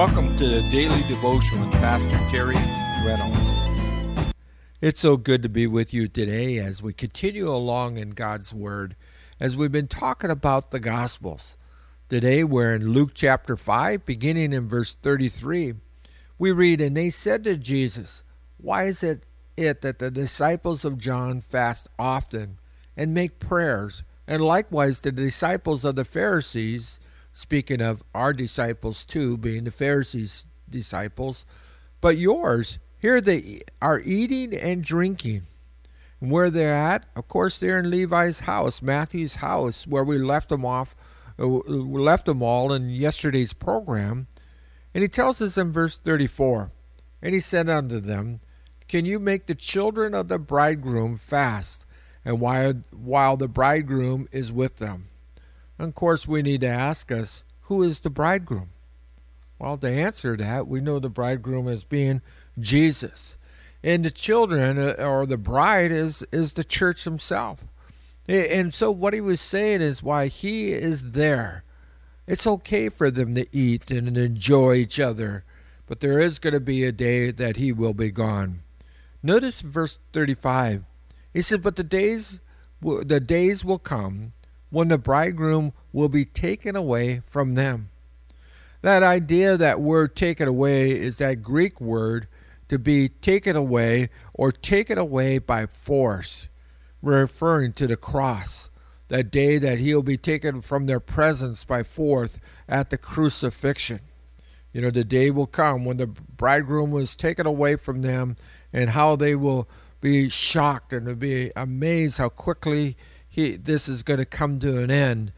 Welcome to the Daily Devotion with Pastor Terry Reynolds. It's so good to be with you today as we continue along in God's Word, as we've been talking about the Gospels. Today we're in Luke chapter 5, beginning in verse 33. We read, And they said to Jesus, Why is it, it that the disciples of John fast often and make prayers, and likewise the disciples of the Pharisees? Speaking of our disciples too, being the Pharisees' disciples, but yours, here they are eating and drinking. And where they're at, of course, they're in Levi's house, Matthew's house, where we left them off, uh, left them all in yesterday's program. And he tells us in verse 34 And he said unto them, Can you make the children of the bridegroom fast, and while, while the bridegroom is with them? Of course, we need to ask us, who is the bridegroom? Well, to answer that, we know the bridegroom as being Jesus. And the children, uh, or the bride, is, is the church himself. And so, what he was saying is why he is there. It's okay for them to eat and enjoy each other, but there is going to be a day that he will be gone. Notice verse 35. He said, But the days, the days will come when the bridegroom will be taken away from them. That idea, that word taken away, is that Greek word to be taken away or taken away by force, referring to the cross, that day that he'll be taken from their presence by force at the crucifixion. You know, the day will come when the bridegroom was taken away from them and how they will be shocked and to be amazed how quickly he this is going to come to an end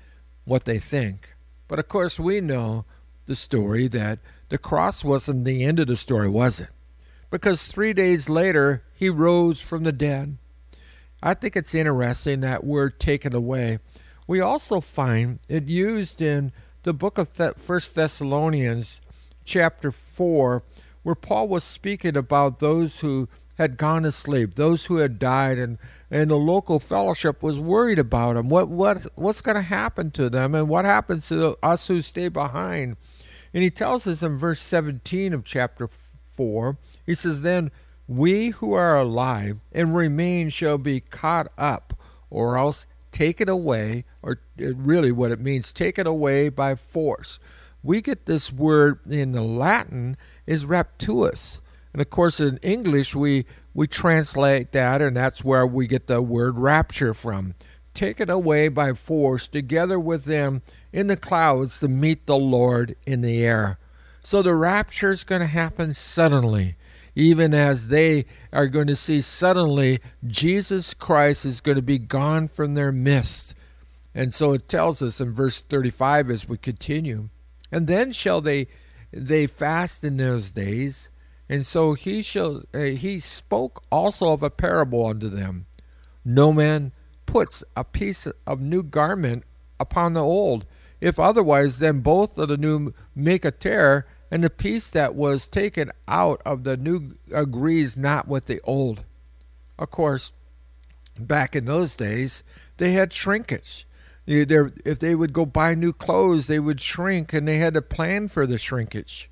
what they think. But of course we know the story that the cross wasn't the end of the story was it? Because 3 days later he rose from the dead. I think it's interesting that word taken away. We also find it used in the book of first thessalonians chapter 4 where paul was speaking about those who had gone to sleep those who had died and and the local fellowship was worried about them. What what what's going to happen to them, and what happens to us who stay behind? And he tells us in verse 17 of chapter four. He says, "Then we who are alive and remain shall be caught up, or else taken away, or really what it means, taken away by force." We get this word in the Latin is rapturus. And of course, in English, we we translate that, and that's where we get the word rapture from. Taken away by force together with them in the clouds to meet the Lord in the air. So the rapture is going to happen suddenly, even as they are going to see suddenly Jesus Christ is going to be gone from their midst. And so it tells us in verse 35 as we continue, and then shall they they fast in those days and so he shall uh, he spoke also of a parable unto them. No man puts a piece of new garment upon the old. If otherwise, then both of the new make a tear, and the piece that was taken out of the new agrees not with the old. Of course, back in those days, they had shrinkage. If they would go buy new clothes, they would shrink, and they had to plan for the shrinkage.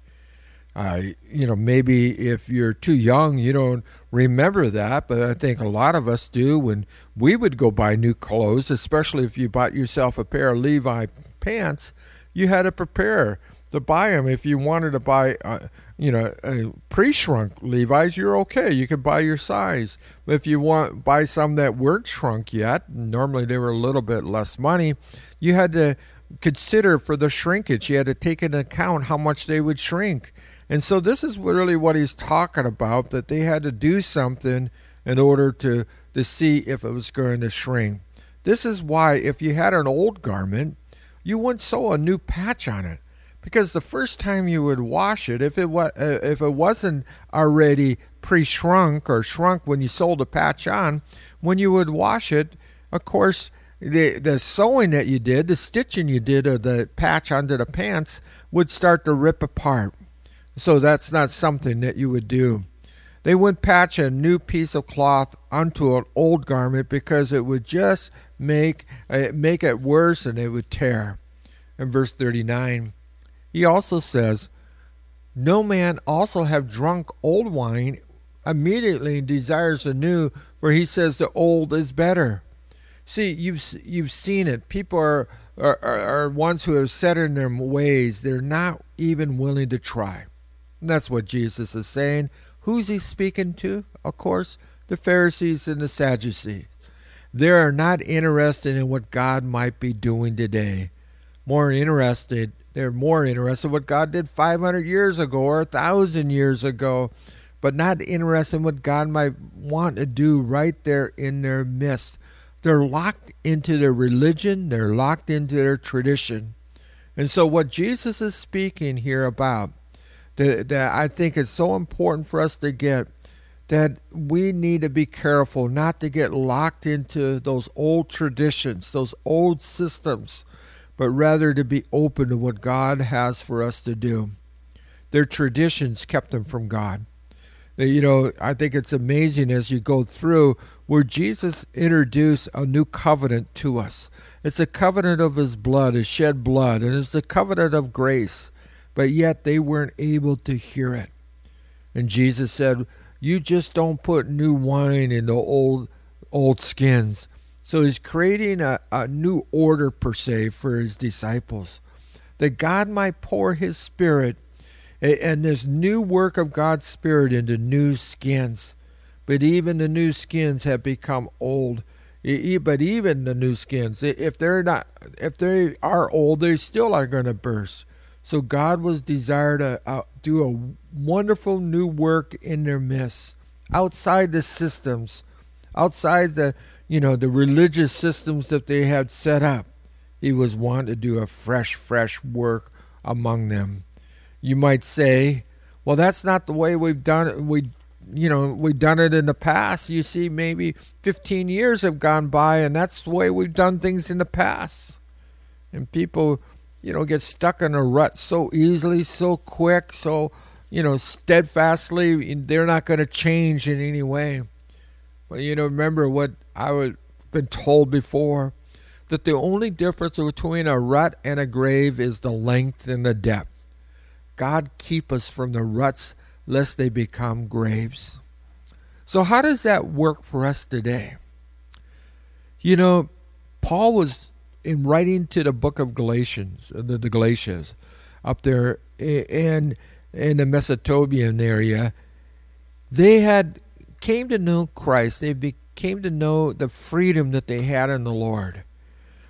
Uh, you know, maybe if you're too young, you don't remember that, but I think a lot of us do when we would go buy new clothes, especially if you bought yourself a pair of Levi pants, you had to prepare to buy them. If you wanted to buy, uh, you know, a pre-shrunk Levi's, you're okay. You could buy your size. But if you want buy some that weren't shrunk yet, normally they were a little bit less money, you had to consider for the shrinkage. You had to take into account how much they would shrink. And so this is really what he's talking about that they had to do something in order to, to see if it was going to shrink. This is why if you had an old garment, you wouldn't sew a new patch on it because the first time you would wash it, if it was uh, if it wasn't already pre-shrunk or shrunk when you sewed a patch on, when you would wash it, of course, the the sewing that you did, the stitching you did of the patch onto the pants would start to rip apart. So that's not something that you would do. They would patch a new piece of cloth onto an old garment because it would just make uh, make it worse and it would tear. In verse 39, he also says, No man also have drunk old wine immediately desires a new, where he says the old is better. See, you've you've seen it. People are are, are, are ones who have set in their ways. They're not even willing to try. And that's what Jesus is saying. Who's he speaking to? Of course, the Pharisees and the Sadducees. They are not interested in what God might be doing today. More interested, they're more interested in what God did 500 years ago or 1,000 years ago, but not interested in what God might want to do right there in their midst. They're locked into their religion, they're locked into their tradition. And so, what Jesus is speaking here about, that, that I think is so important for us to get, that we need to be careful not to get locked into those old traditions, those old systems, but rather to be open to what God has for us to do. Their traditions kept them from God. You know, I think it's amazing as you go through where Jesus introduced a new covenant to us. It's a covenant of his blood, his shed blood, and it's the covenant of grace. But yet they weren't able to hear it. And Jesus said, You just don't put new wine in the old old skins. So he's creating a, a new order per se for his disciples. That God might pour his spirit and this new work of God's Spirit into new skins but even the new skins have become old. But even the new skins, if they're not, if they are old, they still are going to burst. So God was desired to uh, do a wonderful new work in their midst, outside the systems, outside the you know the religious systems that they had set up. He was wanting to do a fresh, fresh work among them. You might say, well, that's not the way we've done it. We you know, we've done it in the past. You see, maybe 15 years have gone by, and that's the way we've done things in the past. And people, you know, get stuck in a rut so easily, so quick, so, you know, steadfastly. They're not going to change in any way. But, you know, remember what I was been told before that the only difference between a rut and a grave is the length and the depth. God keep us from the ruts lest they become graves. So, how does that work for us today? You know, Paul was in writing to the book of Galatians, uh, the, the Galatians, up there in in the Mesopotamian area. They had came to know Christ. They came to know the freedom that they had in the Lord.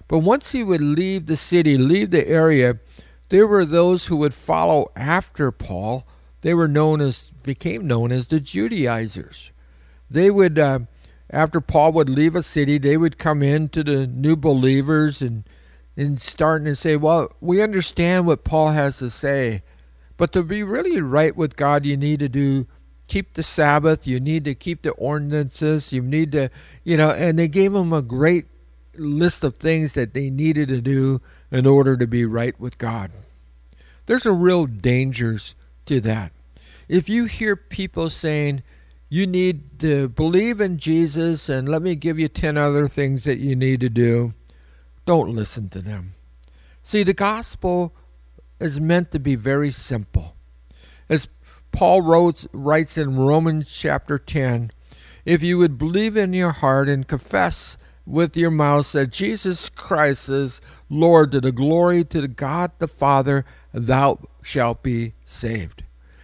But once he would leave the city, leave the area, there were those who would follow after Paul they were known as became known as the Judaizers. They would uh, after Paul would leave a city, they would come in to the new believers and and starting to say, "Well, we understand what Paul has to say, but to be really right with God, you need to do keep the Sabbath, you need to keep the ordinances, you need to, you know." And they gave them a great list of things that they needed to do in order to be right with God. There's a real dangers to that. If you hear people saying, you need to believe in Jesus and let me give you 10 other things that you need to do, don't listen to them. See, the gospel is meant to be very simple. As Paul wrote, writes in Romans chapter 10, if you would believe in your heart and confess with your mouth that Jesus Christ is Lord to the glory to God the Father, thou shalt be saved.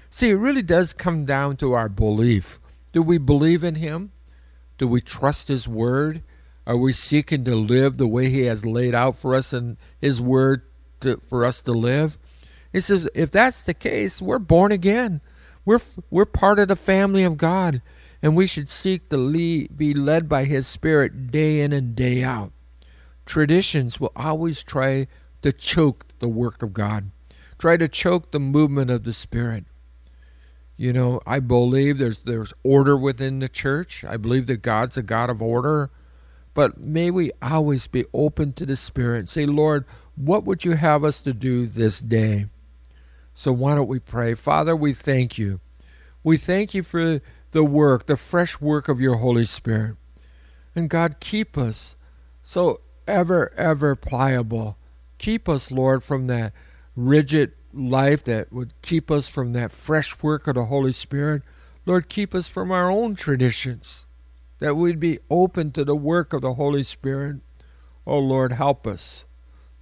See, it really does come down to our belief. Do we believe in Him? Do we trust His Word? Are we seeking to live the way He has laid out for us in His Word to, for us to live? He says, if that's the case, we're born again. We're, we're part of the family of God, and we should seek to lead, be led by His Spirit day in and day out. Traditions will always try to choke the work of God try to choke the movement of the Spirit. You know, I believe there's there's order within the church. I believe that God's a God of order. But may we always be open to the Spirit. Say, Lord, what would you have us to do this day? So why don't we pray? Father, we thank you. We thank you for the work, the fresh work of your Holy Spirit. And God, keep us so ever, ever pliable. Keep us, Lord, from that rigid life that would keep us from that fresh work of the Holy Spirit. Lord, keep us from our own traditions, that we'd be open to the work of the Holy Spirit. Oh Lord, help us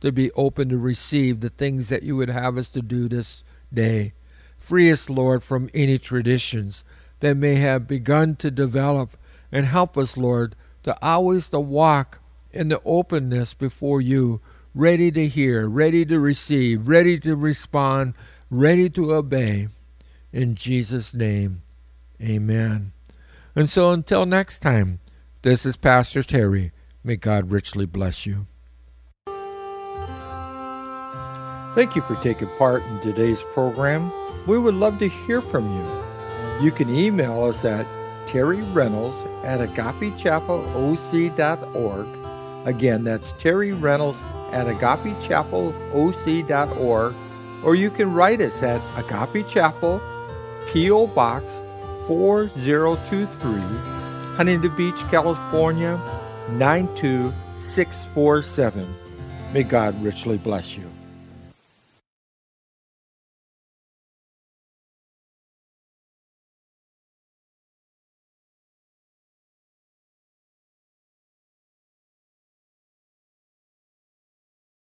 to be open to receive the things that you would have us to do this day. Free us, Lord, from any traditions that may have begun to develop, and help us, Lord, to always to walk in the openness before you, ready to hear, ready to receive, ready to respond, ready to obey. In Jesus' name, amen. And so until next time, this is Pastor Terry. May God richly bless you. Thank you for taking part in today's program. We would love to hear from you. You can email us at Terry Reynolds at agapechapelOC.org. Again, that's Terry Reynolds at agapechapelOC.org. Or you can write us at Agape Chapel, P.O. Box 4023, Huntington Beach, California 92647. May God richly bless you.